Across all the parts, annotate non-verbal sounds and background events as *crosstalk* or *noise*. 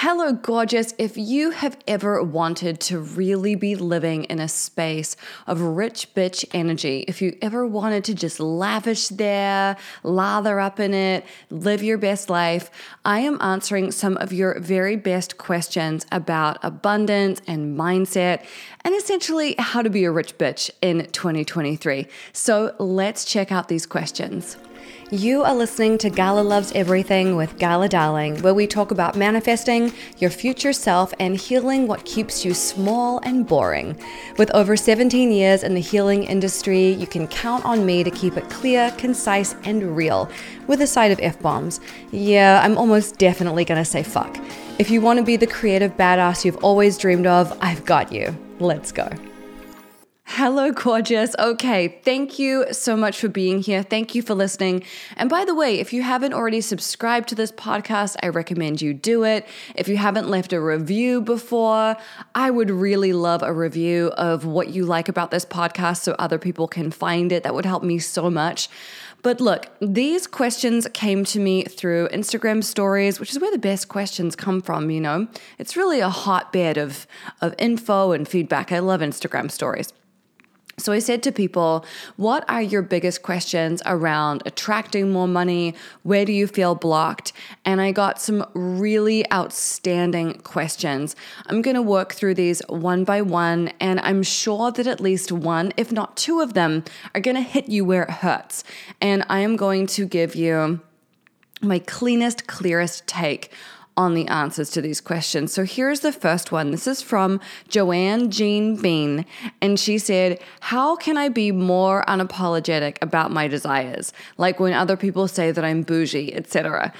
Hello, gorgeous. If you have ever wanted to really be living in a space of rich bitch energy, if you ever wanted to just lavish there, lather up in it, live your best life, I am answering some of your very best questions about abundance and mindset and essentially how to be a rich bitch in 2023. So let's check out these questions. You are listening to Gala Loves Everything with Gala Darling, where we talk about manifesting your future self and healing what keeps you small and boring. With over 17 years in the healing industry, you can count on me to keep it clear, concise, and real, with a side of F bombs. Yeah, I'm almost definitely gonna say fuck. If you wanna be the creative badass you've always dreamed of, I've got you. Let's go. Hello, gorgeous. Okay, thank you so much for being here. Thank you for listening. And by the way, if you haven't already subscribed to this podcast, I recommend you do it. If you haven't left a review before, I would really love a review of what you like about this podcast so other people can find it. That would help me so much. But look, these questions came to me through Instagram stories, which is where the best questions come from, you know? It's really a hotbed of, of info and feedback. I love Instagram stories. So I said to people, what are your biggest questions around attracting more money? Where do you feel blocked? And I got some really outstanding questions. I'm going to work through these one by one, and I'm sure that at least one, if not two of them, are going to hit you where it hurts. And I am going to give you my cleanest, clearest take on the answers to these questions. So here's the first one. This is from Joanne Jean Bean. And she said, How can I be more unapologetic about my desires? Like when other people say that I'm bougie, etc.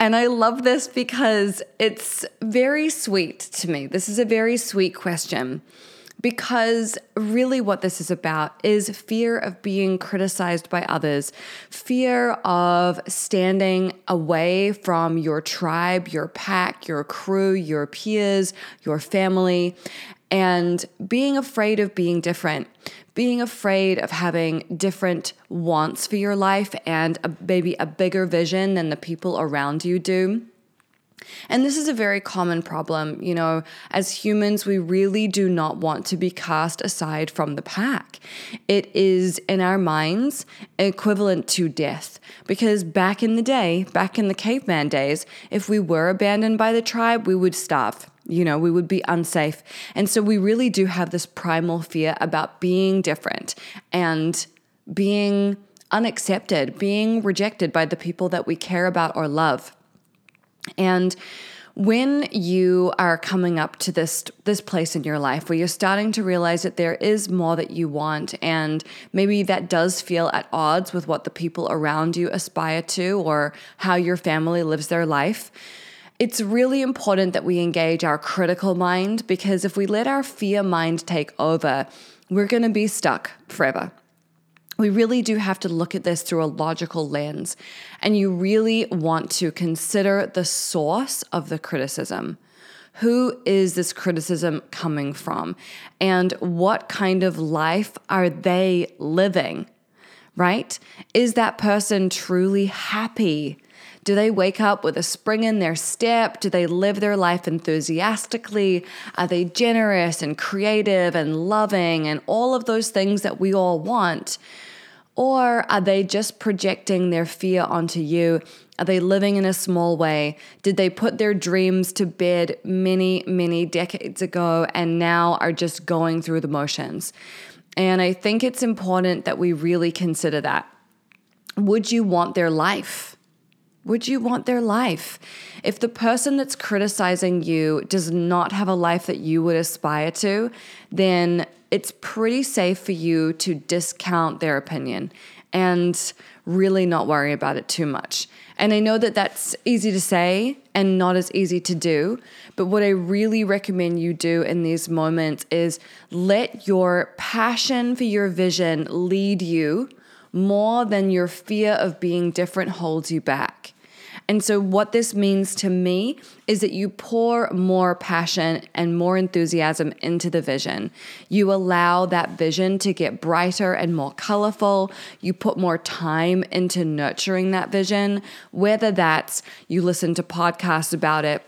And I love this because it's very sweet to me. This is a very sweet question because really what this is about is fear of being criticized by others, fear of standing away from your tribe, your pack, your crew, your peers, your family, and being afraid of being different, being afraid of having different wants for your life and a, maybe a bigger vision than the people around you do. And this is a very common problem. You know, as humans, we really do not want to be cast aside from the pack. It is in our minds equivalent to death. Because back in the day, back in the caveman days, if we were abandoned by the tribe, we would starve. You know, we would be unsafe. And so we really do have this primal fear about being different and being unaccepted, being rejected by the people that we care about or love. And when you are coming up to this this place in your life where you're starting to realize that there is more that you want and maybe that does feel at odds with what the people around you aspire to or how your family lives their life it's really important that we engage our critical mind because if we let our fear mind take over we're going to be stuck forever we really do have to look at this through a logical lens. And you really want to consider the source of the criticism. Who is this criticism coming from? And what kind of life are they living? Right? Is that person truly happy? Do they wake up with a spring in their step? Do they live their life enthusiastically? Are they generous and creative and loving and all of those things that we all want? Or are they just projecting their fear onto you? Are they living in a small way? Did they put their dreams to bed many, many decades ago and now are just going through the motions? And I think it's important that we really consider that. Would you want their life? Would you want their life? If the person that's criticizing you does not have a life that you would aspire to, then it's pretty safe for you to discount their opinion and really not worry about it too much. And I know that that's easy to say and not as easy to do, but what I really recommend you do in these moments is let your passion for your vision lead you more than your fear of being different holds you back. And so, what this means to me is that you pour more passion and more enthusiasm into the vision. You allow that vision to get brighter and more colorful. You put more time into nurturing that vision, whether that's you listen to podcasts about it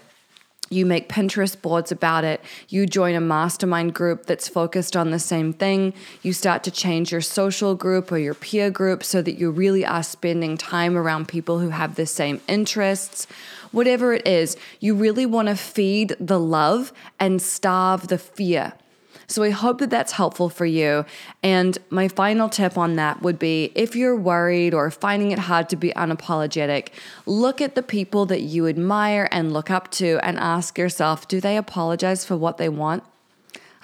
you make Pinterest boards about it. You join a mastermind group that's focused on the same thing. You start to change your social group or your peer group so that you really are spending time around people who have the same interests. Whatever it is, you really want to feed the love and starve the fear. So I hope that that's helpful for you. And my final tip on that would be if you're worried or finding it hard to be unapologetic, look at the people that you admire and look up to and ask yourself do they apologize for what they want?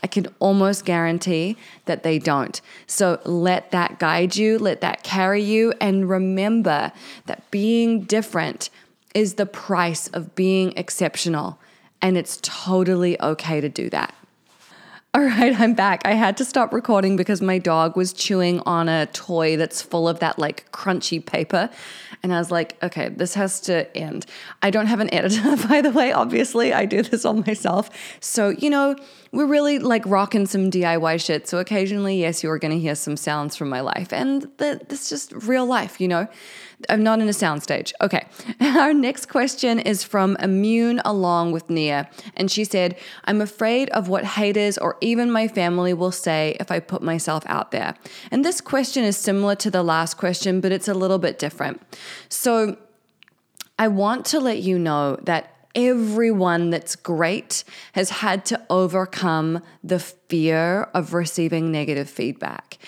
I can almost guarantee that they don't. So let that guide you, let that carry you, and remember that being different is the price of being exceptional. And it's totally okay to do that. All right, I'm back. I had to stop recording because my dog was chewing on a toy that's full of that like crunchy paper. And I was like, okay, this has to end. I don't have an editor, *laughs* by the way. Obviously, I do this all myself. So, you know, we're really like rocking some DIY shit. So occasionally, yes, you are going to hear some sounds from my life. And that's just real life, you know? I'm not in a soundstage. Okay. *laughs* Our next question is from Immune Along with Nia. And she said, I'm afraid of what haters or even my family will say if I put myself out there. And this question is similar to the last question, but it's a little bit different. So I want to let you know that everyone that's great has had to overcome the fear of receiving negative feedback.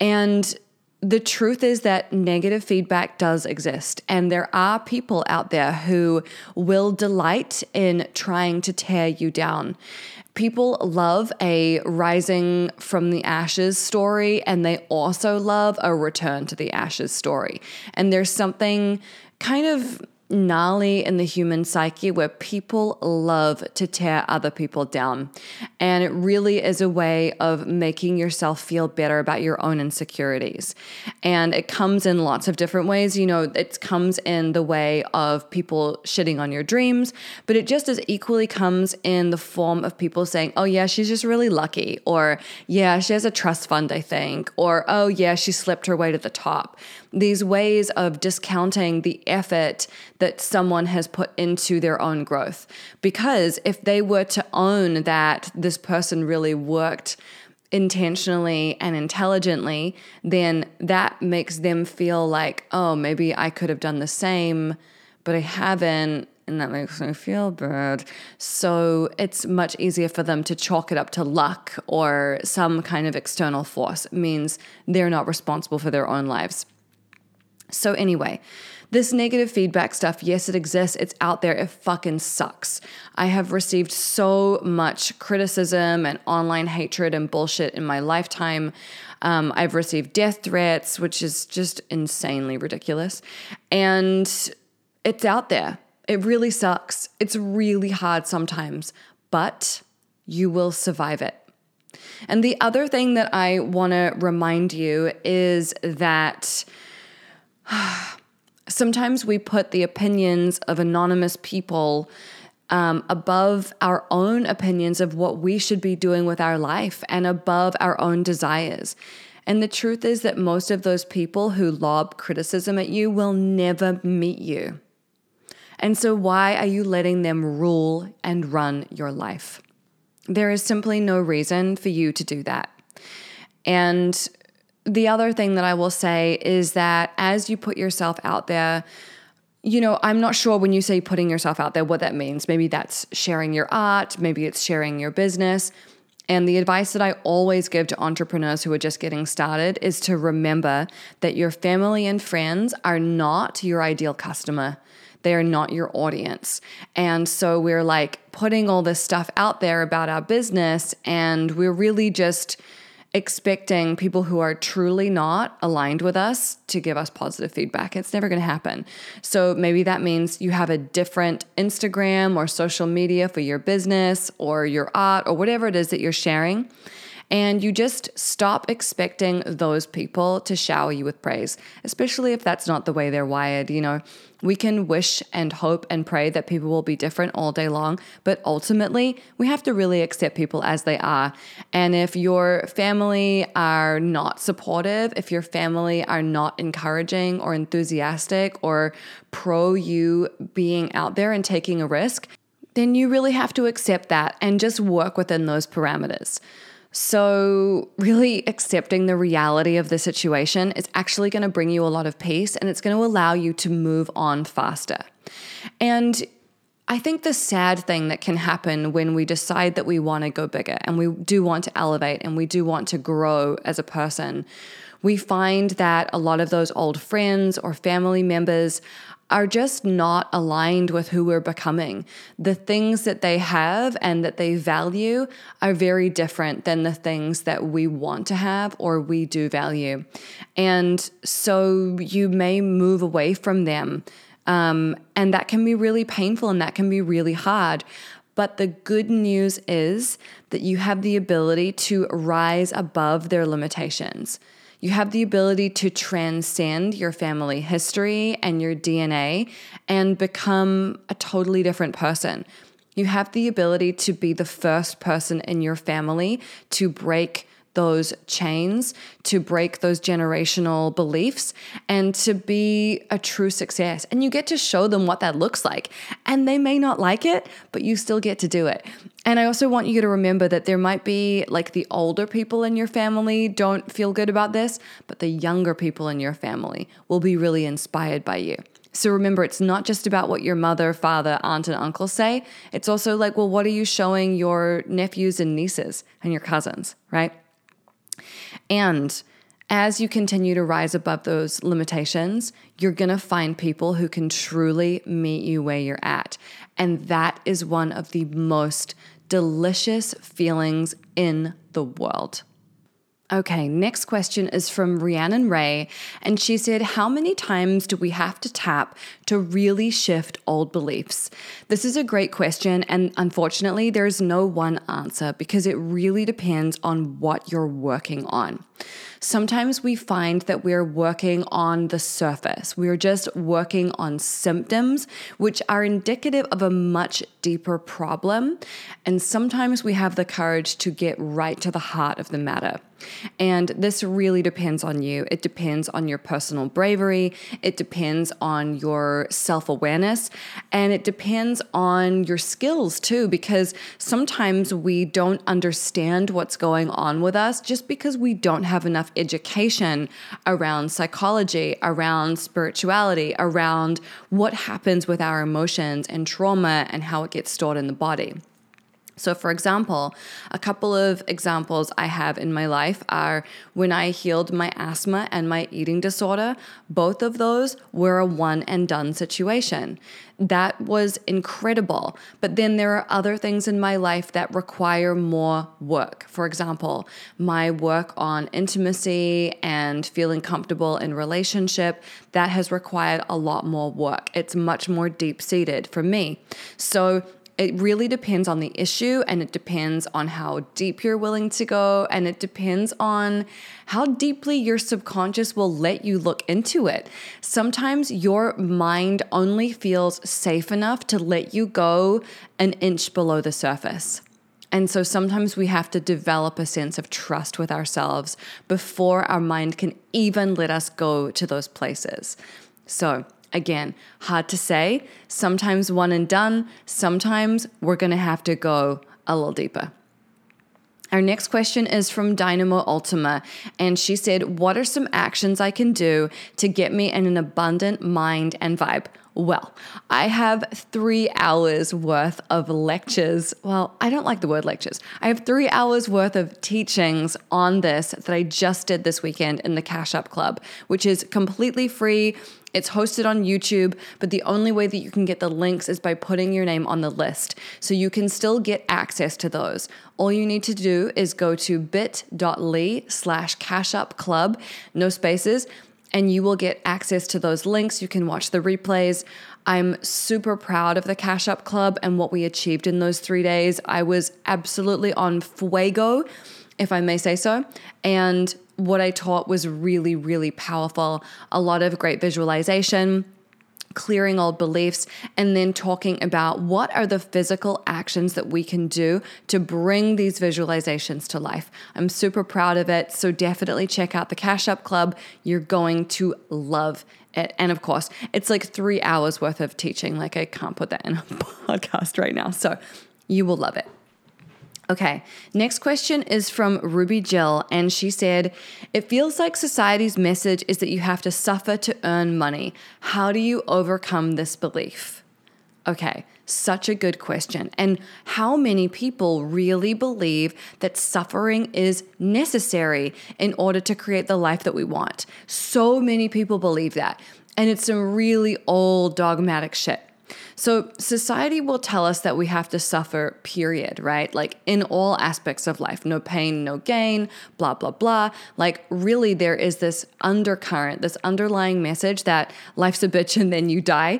And the truth is that negative feedback does exist, and there are people out there who will delight in trying to tear you down. People love a rising from the ashes story, and they also love a return to the ashes story. And there's something kind of gnarly in the human psyche where people love to tear other people down. And it really is a way of making yourself feel better about your own insecurities. And it comes in lots of different ways. You know, it comes in the way of people shitting on your dreams, but it just as equally comes in the form of people saying, oh, yeah, she's just really lucky. Or, yeah, she has a trust fund, I think. Or, oh, yeah, she slipped her way to the top these ways of discounting the effort that someone has put into their own growth. Because if they were to own that this person really worked intentionally and intelligently, then that makes them feel like, oh, maybe I could have done the same, but I haven't. And that makes me feel bad. So it's much easier for them to chalk it up to luck or some kind of external force. It means they're not responsible for their own lives. So, anyway, this negative feedback stuff, yes, it exists. It's out there. It fucking sucks. I have received so much criticism and online hatred and bullshit in my lifetime. Um, I've received death threats, which is just insanely ridiculous. And it's out there. It really sucks. It's really hard sometimes, but you will survive it. And the other thing that I want to remind you is that *sighs* sometimes we put the opinions of anonymous people um, above our own opinions of what we should be doing with our life and above our own desires. And the truth is that most of those people who lob criticism at you will never meet you. And so, why are you letting them rule and run your life? There is simply no reason for you to do that. And the other thing that I will say is that as you put yourself out there, you know, I'm not sure when you say putting yourself out there what that means. Maybe that's sharing your art, maybe it's sharing your business. And the advice that I always give to entrepreneurs who are just getting started is to remember that your family and friends are not your ideal customer. They are not your audience. And so we're like putting all this stuff out there about our business, and we're really just expecting people who are truly not aligned with us to give us positive feedback. It's never going to happen. So maybe that means you have a different Instagram or social media for your business or your art or whatever it is that you're sharing. And you just stop expecting those people to shower you with praise, especially if that's not the way they're wired. You know, we can wish and hope and pray that people will be different all day long, but ultimately, we have to really accept people as they are. And if your family are not supportive, if your family are not encouraging or enthusiastic or pro you being out there and taking a risk, then you really have to accept that and just work within those parameters. So, really accepting the reality of the situation is actually going to bring you a lot of peace and it's going to allow you to move on faster. And I think the sad thing that can happen when we decide that we want to go bigger and we do want to elevate and we do want to grow as a person, we find that a lot of those old friends or family members are just not aligned with who we're becoming. The things that they have and that they value are very different than the things that we want to have or we do value. And so you may move away from them. Um, and that can be really painful and that can be really hard. But the good news is that you have the ability to rise above their limitations. You have the ability to transcend your family history and your DNA and become a totally different person. You have the ability to be the first person in your family to break those chains, to break those generational beliefs, and to be a true success. And you get to show them what that looks like. And they may not like it, but you still get to do it. And I also want you to remember that there might be like the older people in your family don't feel good about this, but the younger people in your family will be really inspired by you. So remember, it's not just about what your mother, father, aunt, and uncle say. It's also like, well, what are you showing your nephews and nieces and your cousins, right? And as you continue to rise above those limitations, you're going to find people who can truly meet you where you're at. And that is one of the most delicious feelings in the world. Okay, next question is from Rhiannon Ray, and she said, How many times do we have to tap to really shift old beliefs? This is a great question, and unfortunately, there's no one answer because it really depends on what you're working on. Sometimes we find that we're working on the surface. We're just working on symptoms, which are indicative of a much deeper problem. And sometimes we have the courage to get right to the heart of the matter. And this really depends on you. It depends on your personal bravery, it depends on your self awareness, and it depends on your skills too, because sometimes we don't understand what's going on with us just because we don't have enough education around psychology, around spirituality, around what happens with our emotions and trauma and how it gets stored in the body. So, for example, a couple of examples I have in my life are when I healed my asthma and my eating disorder, both of those were a one and done situation. That was incredible. But then there are other things in my life that require more work. For example, my work on intimacy and feeling comfortable in relationship, that has required a lot more work. It's much more deep seated for me. So, it really depends on the issue and it depends on how deep you're willing to go and it depends on how deeply your subconscious will let you look into it. Sometimes your mind only feels safe enough to let you go an inch below the surface. And so sometimes we have to develop a sense of trust with ourselves before our mind can even let us go to those places. So, Again, hard to say. Sometimes one and done, sometimes we're going to have to go a little deeper. Our next question is from Dynamo Ultima, and she said, What are some actions I can do to get me in an abundant mind and vibe? Well, I have three hours worth of lectures. Well, I don't like the word lectures. I have three hours worth of teachings on this that I just did this weekend in the Cash Up Club, which is completely free. It's hosted on YouTube, but the only way that you can get the links is by putting your name on the list. So you can still get access to those. All you need to do is go to bit.ly slash cashupclub, no spaces and you will get access to those links. You can watch the replays. I'm super proud of the Cash Up Club and what we achieved in those three days. I was absolutely on fuego, if I may say so. And what I taught was really, really powerful. A lot of great visualization clearing old beliefs, and then talking about what are the physical actions that we can do to bring these visualizations to life. I'm super proud of it. So definitely check out the Cash Up Club. You're going to love it. And of course, it's like three hours worth of teaching. Like, I can't put that in a *laughs* podcast right now. So you will love it. Okay, next question is from Ruby Jill, and she said, It feels like society's message is that you have to suffer to earn money. How do you overcome this belief? Okay, such a good question. And how many people really believe that suffering is necessary in order to create the life that we want? So many people believe that. And it's some really old dogmatic shit. So, society will tell us that we have to suffer, period, right? Like in all aspects of life no pain, no gain, blah, blah, blah. Like, really, there is this undercurrent, this underlying message that life's a bitch and then you die.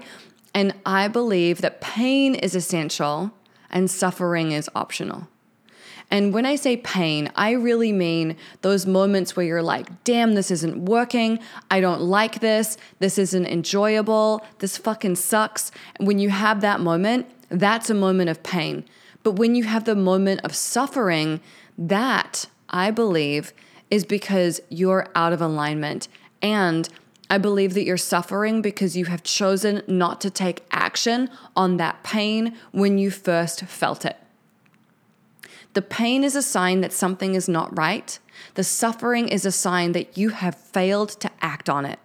And I believe that pain is essential and suffering is optional. And when I say pain, I really mean those moments where you're like, damn, this isn't working. I don't like this. This isn't enjoyable. This fucking sucks. When you have that moment, that's a moment of pain. But when you have the moment of suffering, that, I believe, is because you're out of alignment. And I believe that you're suffering because you have chosen not to take action on that pain when you first felt it. The pain is a sign that something is not right. The suffering is a sign that you have failed to act on it.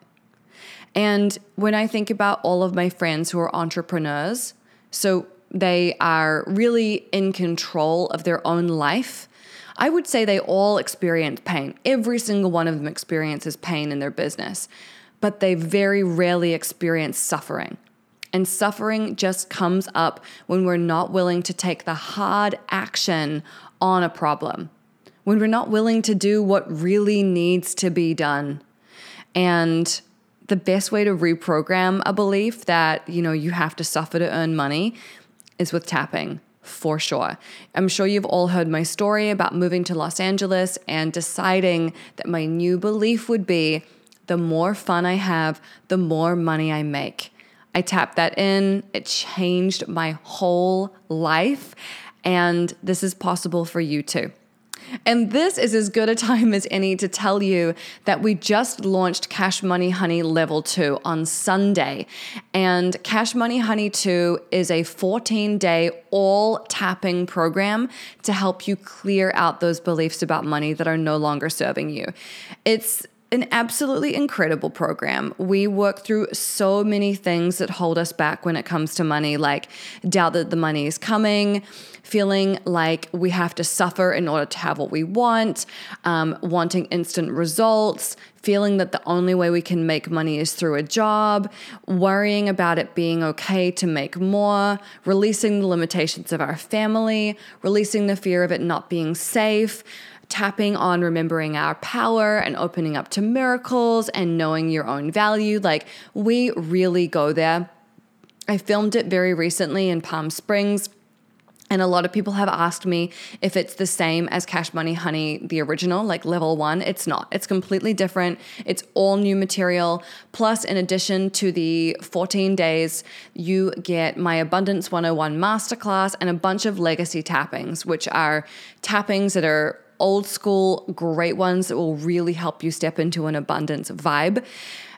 And when I think about all of my friends who are entrepreneurs, so they are really in control of their own life, I would say they all experience pain. Every single one of them experiences pain in their business, but they very rarely experience suffering. And suffering just comes up when we're not willing to take the hard action on a problem, when we're not willing to do what really needs to be done. And the best way to reprogram a belief that, you know, you have to suffer to earn money is with tapping for sure. I'm sure you've all heard my story about moving to Los Angeles and deciding that my new belief would be the more fun I have, the more money I make. I tapped that in. It changed my whole life. And this is possible for you too. And this is as good a time as any to tell you that we just launched Cash Money Honey Level 2 on Sunday. And Cash Money Honey 2 is a 14 day all tapping program to help you clear out those beliefs about money that are no longer serving you. It's an absolutely incredible program. We work through so many things that hold us back when it comes to money, like doubt that the money is coming, feeling like we have to suffer in order to have what we want, um, wanting instant results, feeling that the only way we can make money is through a job, worrying about it being okay to make more, releasing the limitations of our family, releasing the fear of it not being safe tapping on remembering our power and opening up to miracles and knowing your own value. Like, we really go there. I filmed it very recently in Palm Springs. And a lot of people have asked me if it's the same as Cash Money Honey, the original, like level one. It's not. It's completely different. It's all new material. Plus, in addition to the 14 days, you get my Abundance 101 masterclass and a bunch of legacy tappings, which are tappings that are old school, great ones that will really help you step into an abundance vibe.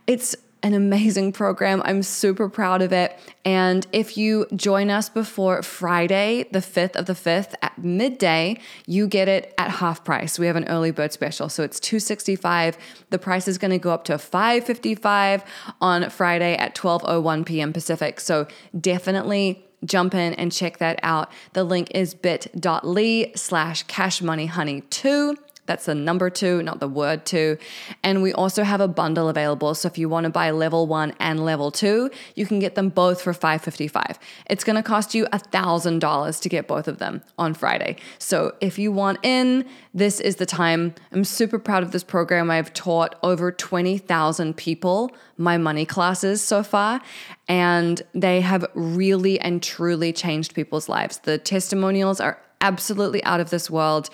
It's an amazing program. I'm super proud of it. And if you join us before Friday, the 5th of the 5th at midday, you get it at half price. We have an early bird special. So it's 265. The price is going to go up to 555 on Friday at 12:01 p.m. Pacific. So definitely jump in and check that out. The link is bit.ly slash cashmoneyhoney2. That's the number two, not the word two. And we also have a bundle available. So if you want to buy level one and level two, you can get them both for 555. It's going to cost you $1,000 to get both of them on Friday. So if you want in, this is the time. I'm super proud of this program. I've taught over 20,000 people my money classes so far, and they have really and truly changed people's lives. The testimonials are absolutely out of this world.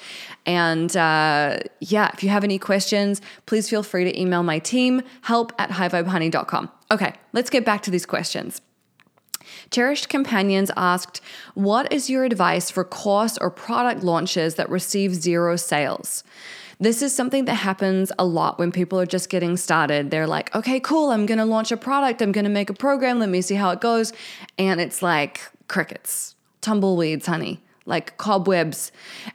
And uh, yeah, if you have any questions, please feel free to email my team, help at highvibehoney.com. Okay, let's get back to these questions. Cherished Companions asked, What is your advice for course or product launches that receive zero sales? This is something that happens a lot when people are just getting started. They're like, okay, cool, I'm gonna launch a product, I'm gonna make a program, let me see how it goes. And it's like crickets, tumbleweeds, honey like cobwebs,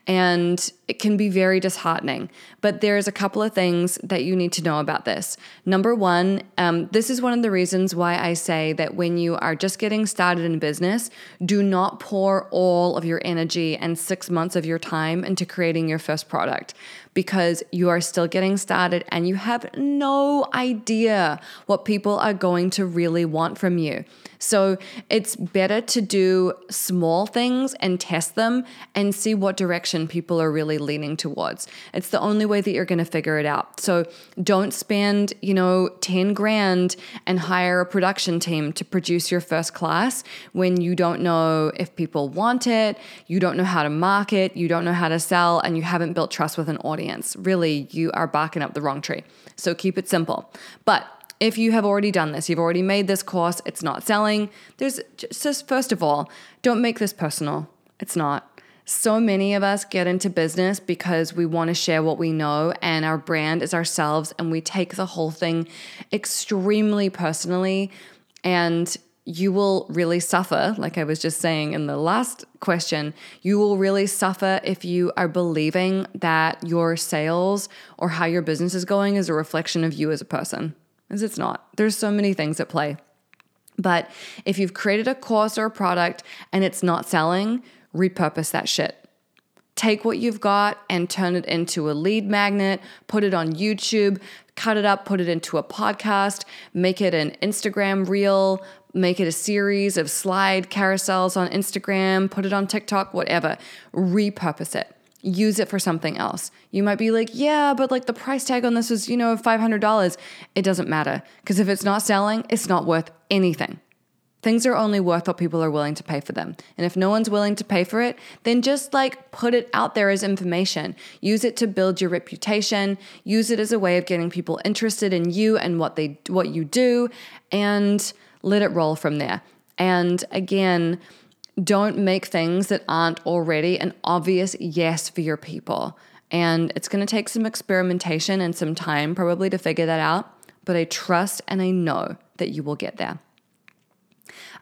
and it can be very disheartening. But there's a couple of things that you need to know about this. Number one, um, this is one of the reasons why I say that when you are just getting started in business, do not pour all of your energy and six months of your time into creating your first product because you are still getting started and you have no idea what people are going to really want from you. So it's better to do small things and test them and see what direction people are really leaning towards. It's the only way that you're going to figure it out. So don't spend, you know, 10 grand and hire a production team to produce your first class when you don't know if people want it, you don't know how to market, you don't know how to sell, and you haven't built trust with an audience. Really, you are barking up the wrong tree. So keep it simple. But if you have already done this, you've already made this course, it's not selling, there's just, first of all, don't make this personal. It's not. So many of us get into business because we want to share what we know and our brand is ourselves, and we take the whole thing extremely personally. And you will really suffer, like I was just saying in the last question, you will really suffer if you are believing that your sales or how your business is going is a reflection of you as a person, as it's not. There's so many things at play. But if you've created a course or a product and it's not selling, repurpose that shit. Take what you've got and turn it into a lead magnet, put it on YouTube, cut it up, put it into a podcast, make it an Instagram reel, make it a series of slide carousels on Instagram, put it on TikTok, whatever. Repurpose it. Use it for something else. You might be like, yeah, but like the price tag on this is, you know, $500. It doesn't matter because if it's not selling, it's not worth anything. Things are only worth what people are willing to pay for them. And if no one's willing to pay for it, then just like put it out there as information. Use it to build your reputation, use it as a way of getting people interested in you and what they what you do and let it roll from there. And again, don't make things that aren't already an obvious yes for your people. And it's going to take some experimentation and some time probably to figure that out, but I trust and I know that you will get there.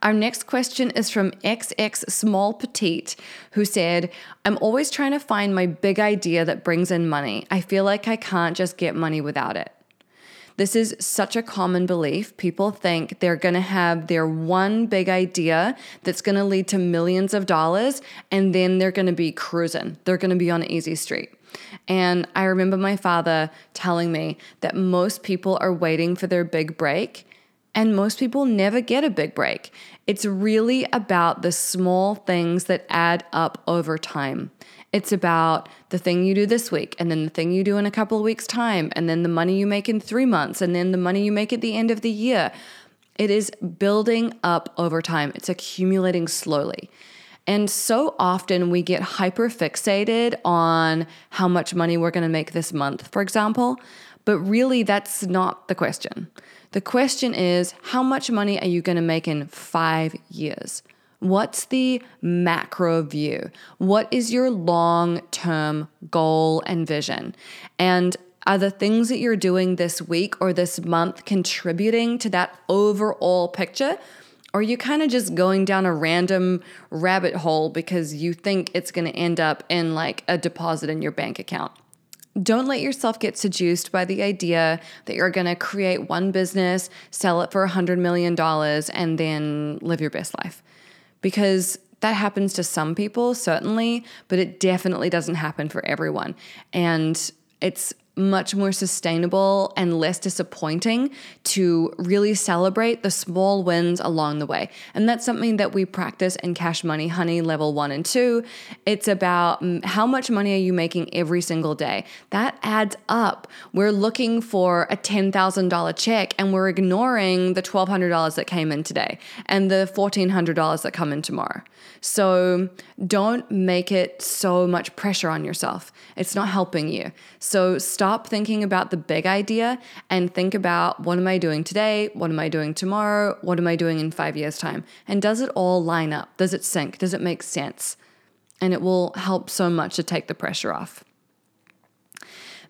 Our next question is from XX Small Petite, who said, I'm always trying to find my big idea that brings in money. I feel like I can't just get money without it. This is such a common belief. People think they're going to have their one big idea that's going to lead to millions of dollars, and then they're going to be cruising. They're going to be on easy street. And I remember my father telling me that most people are waiting for their big break, and most people never get a big break. It's really about the small things that add up over time. It's about the thing you do this week, and then the thing you do in a couple of weeks' time, and then the money you make in three months, and then the money you make at the end of the year. It is building up over time, it's accumulating slowly. And so often we get hyper fixated on how much money we're going to make this month, for example. But really, that's not the question. The question is how much money are you going to make in five years? What's the macro view? What is your long term goal and vision? And are the things that you're doing this week or this month contributing to that overall picture? Or are you kind of just going down a random rabbit hole because you think it's going to end up in like a deposit in your bank account? Don't let yourself get seduced by the idea that you're going to create one business, sell it for $100 million, and then live your best life because that happens to some people, certainly, but it definitely doesn't happen for everyone. And it's much more sustainable and less disappointing to really celebrate the small wins along the way. And that's something that we practice in Cash Money Honey level one and two. It's about mm, how much money are you making every single day? That adds up. We're looking for a $10,000 check and we're ignoring the $1,200 that came in today and the $1,400 that come in tomorrow. So don't make it so much pressure on yourself. It's not helping you. So stop thinking about the big idea and think about what am I doing today? What am I doing tomorrow? What am I doing in five years' time? And does it all line up? Does it sync? Does it make sense? And it will help so much to take the pressure off.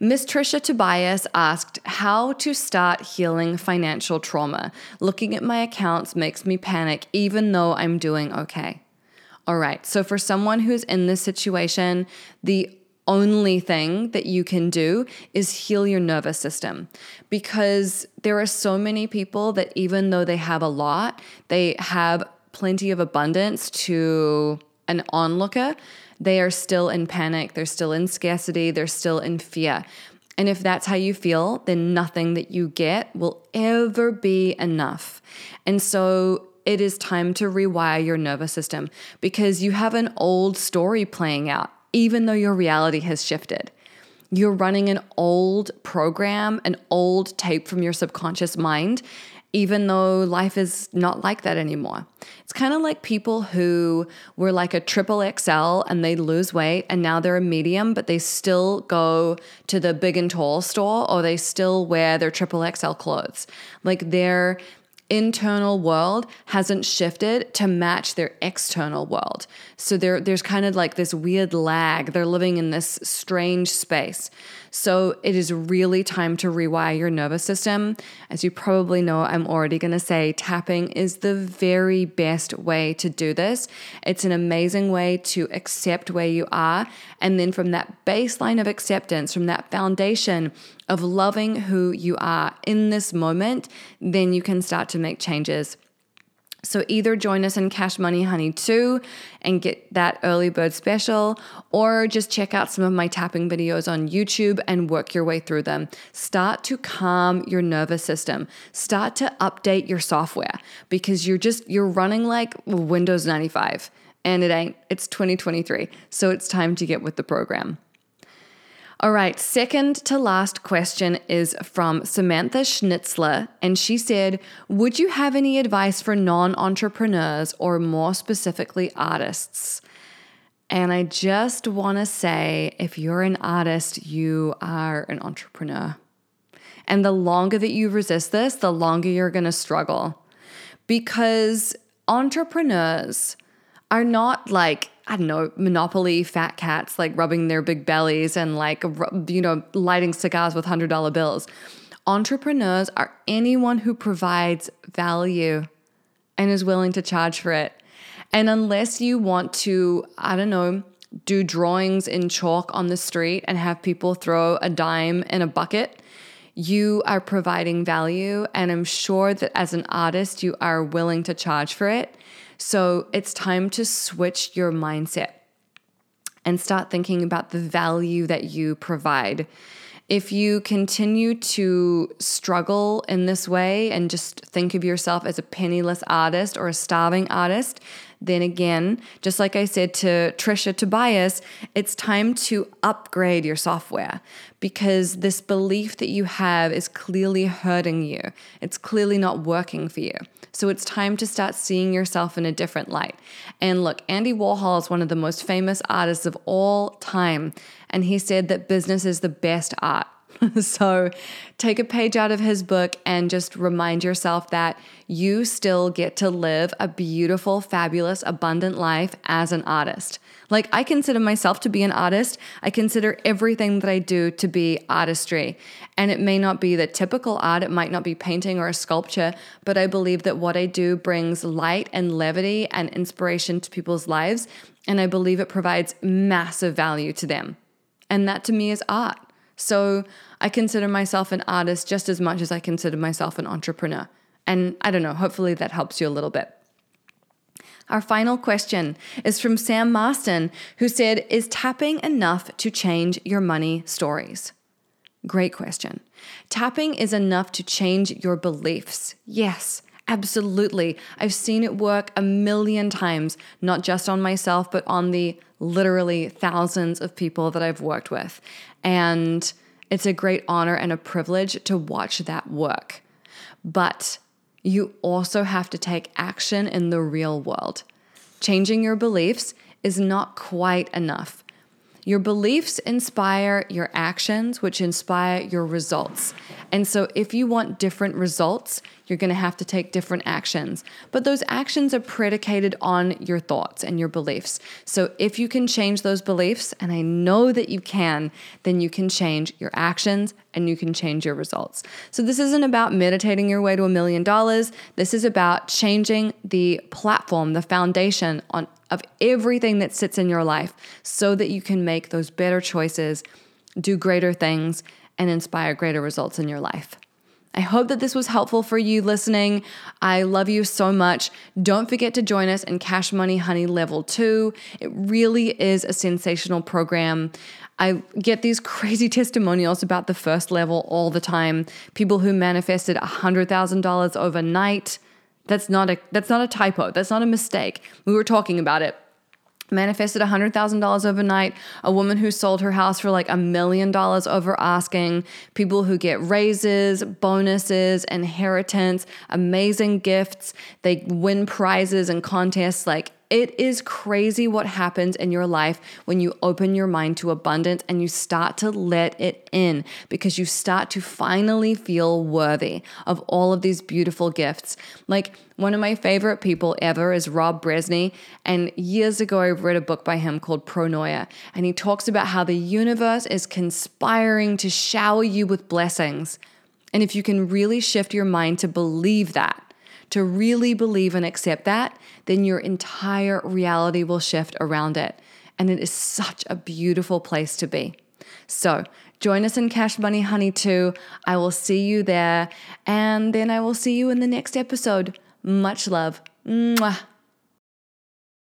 Miss Trisha Tobias asked how to start healing financial trauma. Looking at my accounts makes me panic, even though I'm doing okay. All right, so for someone who's in this situation, the only thing that you can do is heal your nervous system because there are so many people that even though they have a lot, they have plenty of abundance to an onlooker, they are still in panic, they're still in scarcity, they're still in fear. And if that's how you feel, then nothing that you get will ever be enough. And so it is time to rewire your nervous system because you have an old story playing out, even though your reality has shifted. You're running an old program, an old tape from your subconscious mind, even though life is not like that anymore. It's kind of like people who were like a triple XL and they lose weight and now they're a medium, but they still go to the big and tall store or they still wear their triple XL clothes. Like they're internal world hasn't shifted to match their external world. So there, there's kind of like this weird lag. They're living in this strange space. So it is really time to rewire your nervous system. As you probably know, I'm already going to say tapping is the very best way to do this. It's an amazing way to accept where you are. And then from that baseline of acceptance, from that foundation of loving who you are in this moment, then you can start to make changes. So either join us in Cash Money Honey 2 and get that early bird special, or just check out some of my tapping videos on YouTube and work your way through them. Start to calm your nervous system. Start to update your software because you're just you're running like Windows 95 and it ain't. It's 2023. So it's time to get with the program. All right, second to last question is from Samantha Schnitzler, and she said, Would you have any advice for non entrepreneurs or more specifically artists? And I just want to say if you're an artist, you are an entrepreneur. And the longer that you resist this, the longer you're going to struggle. Because entrepreneurs are not like I don't know, monopoly fat cats like rubbing their big bellies and like, you know, lighting cigars with $100 bills. Entrepreneurs are anyone who provides value and is willing to charge for it. And unless you want to, I don't know, do drawings in chalk on the street and have people throw a dime in a bucket, you are providing value. And I'm sure that as an artist, you are willing to charge for it. So it's time to switch your mindset and start thinking about the value that you provide. If you continue to struggle in this way and just think of yourself as a penniless artist or a starving artist, then again, just like I said to Trisha Tobias, it's time to upgrade your software because this belief that you have is clearly hurting you. It's clearly not working for you. So it's time to start seeing yourself in a different light. And look, Andy Warhol is one of the most famous artists of all time. And he said that business is the best art. *laughs* so take a page out of his book and just remind yourself that you still get to live a beautiful, fabulous, abundant life as an artist. Like, I consider myself to be an artist. I consider everything that I do to be artistry. And it may not be the typical art, it might not be painting or a sculpture, but I believe that what I do brings light and levity and inspiration to people's lives. And I believe it provides massive value to them. And that to me is art. So I consider myself an artist just as much as I consider myself an entrepreneur. And I don't know, hopefully that helps you a little bit. Our final question is from Sam Marston, who said, Is tapping enough to change your money stories? Great question. Tapping is enough to change your beliefs. Yes, absolutely. I've seen it work a million times, not just on myself, but on the literally thousands of people that I've worked with. And it's a great honor and a privilege to watch that work. But you also have to take action in the real world. Changing your beliefs is not quite enough. Your beliefs inspire your actions, which inspire your results. And so, if you want different results, you're going to have to take different actions. But those actions are predicated on your thoughts and your beliefs. So, if you can change those beliefs, and I know that you can, then you can change your actions and you can change your results. So, this isn't about meditating your way to a million dollars. This is about changing the platform, the foundation on of everything that sits in your life so that you can make those better choices, do greater things, and inspire greater results in your life. I hope that this was helpful for you listening. I love you so much. Don't forget to join us in Cash Money Honey Level 2. It really is a sensational program. I get these *laughs* crazy testimonials about the first level all the time. People who manifested $100,000 overnight that's not a that's not a typo. That's not a mistake. We were talking about it. Manifested $100,000 overnight. A woman who sold her house for like a million dollars over asking. People who get raises, bonuses, inheritance, amazing gifts. They win prizes and contests like it is crazy what happens in your life when you open your mind to abundance and you start to let it in because you start to finally feel worthy of all of these beautiful gifts. Like one of my favorite people ever is Rob Brezsny. And years ago, I read a book by him called Pronoia. And he talks about how the universe is conspiring to shower you with blessings. And if you can really shift your mind to believe that, to really believe and accept that, then your entire reality will shift around it. And it is such a beautiful place to be. So, join us in Cash Money Honey 2. I will see you there. And then I will see you in the next episode. Much love. Mwah.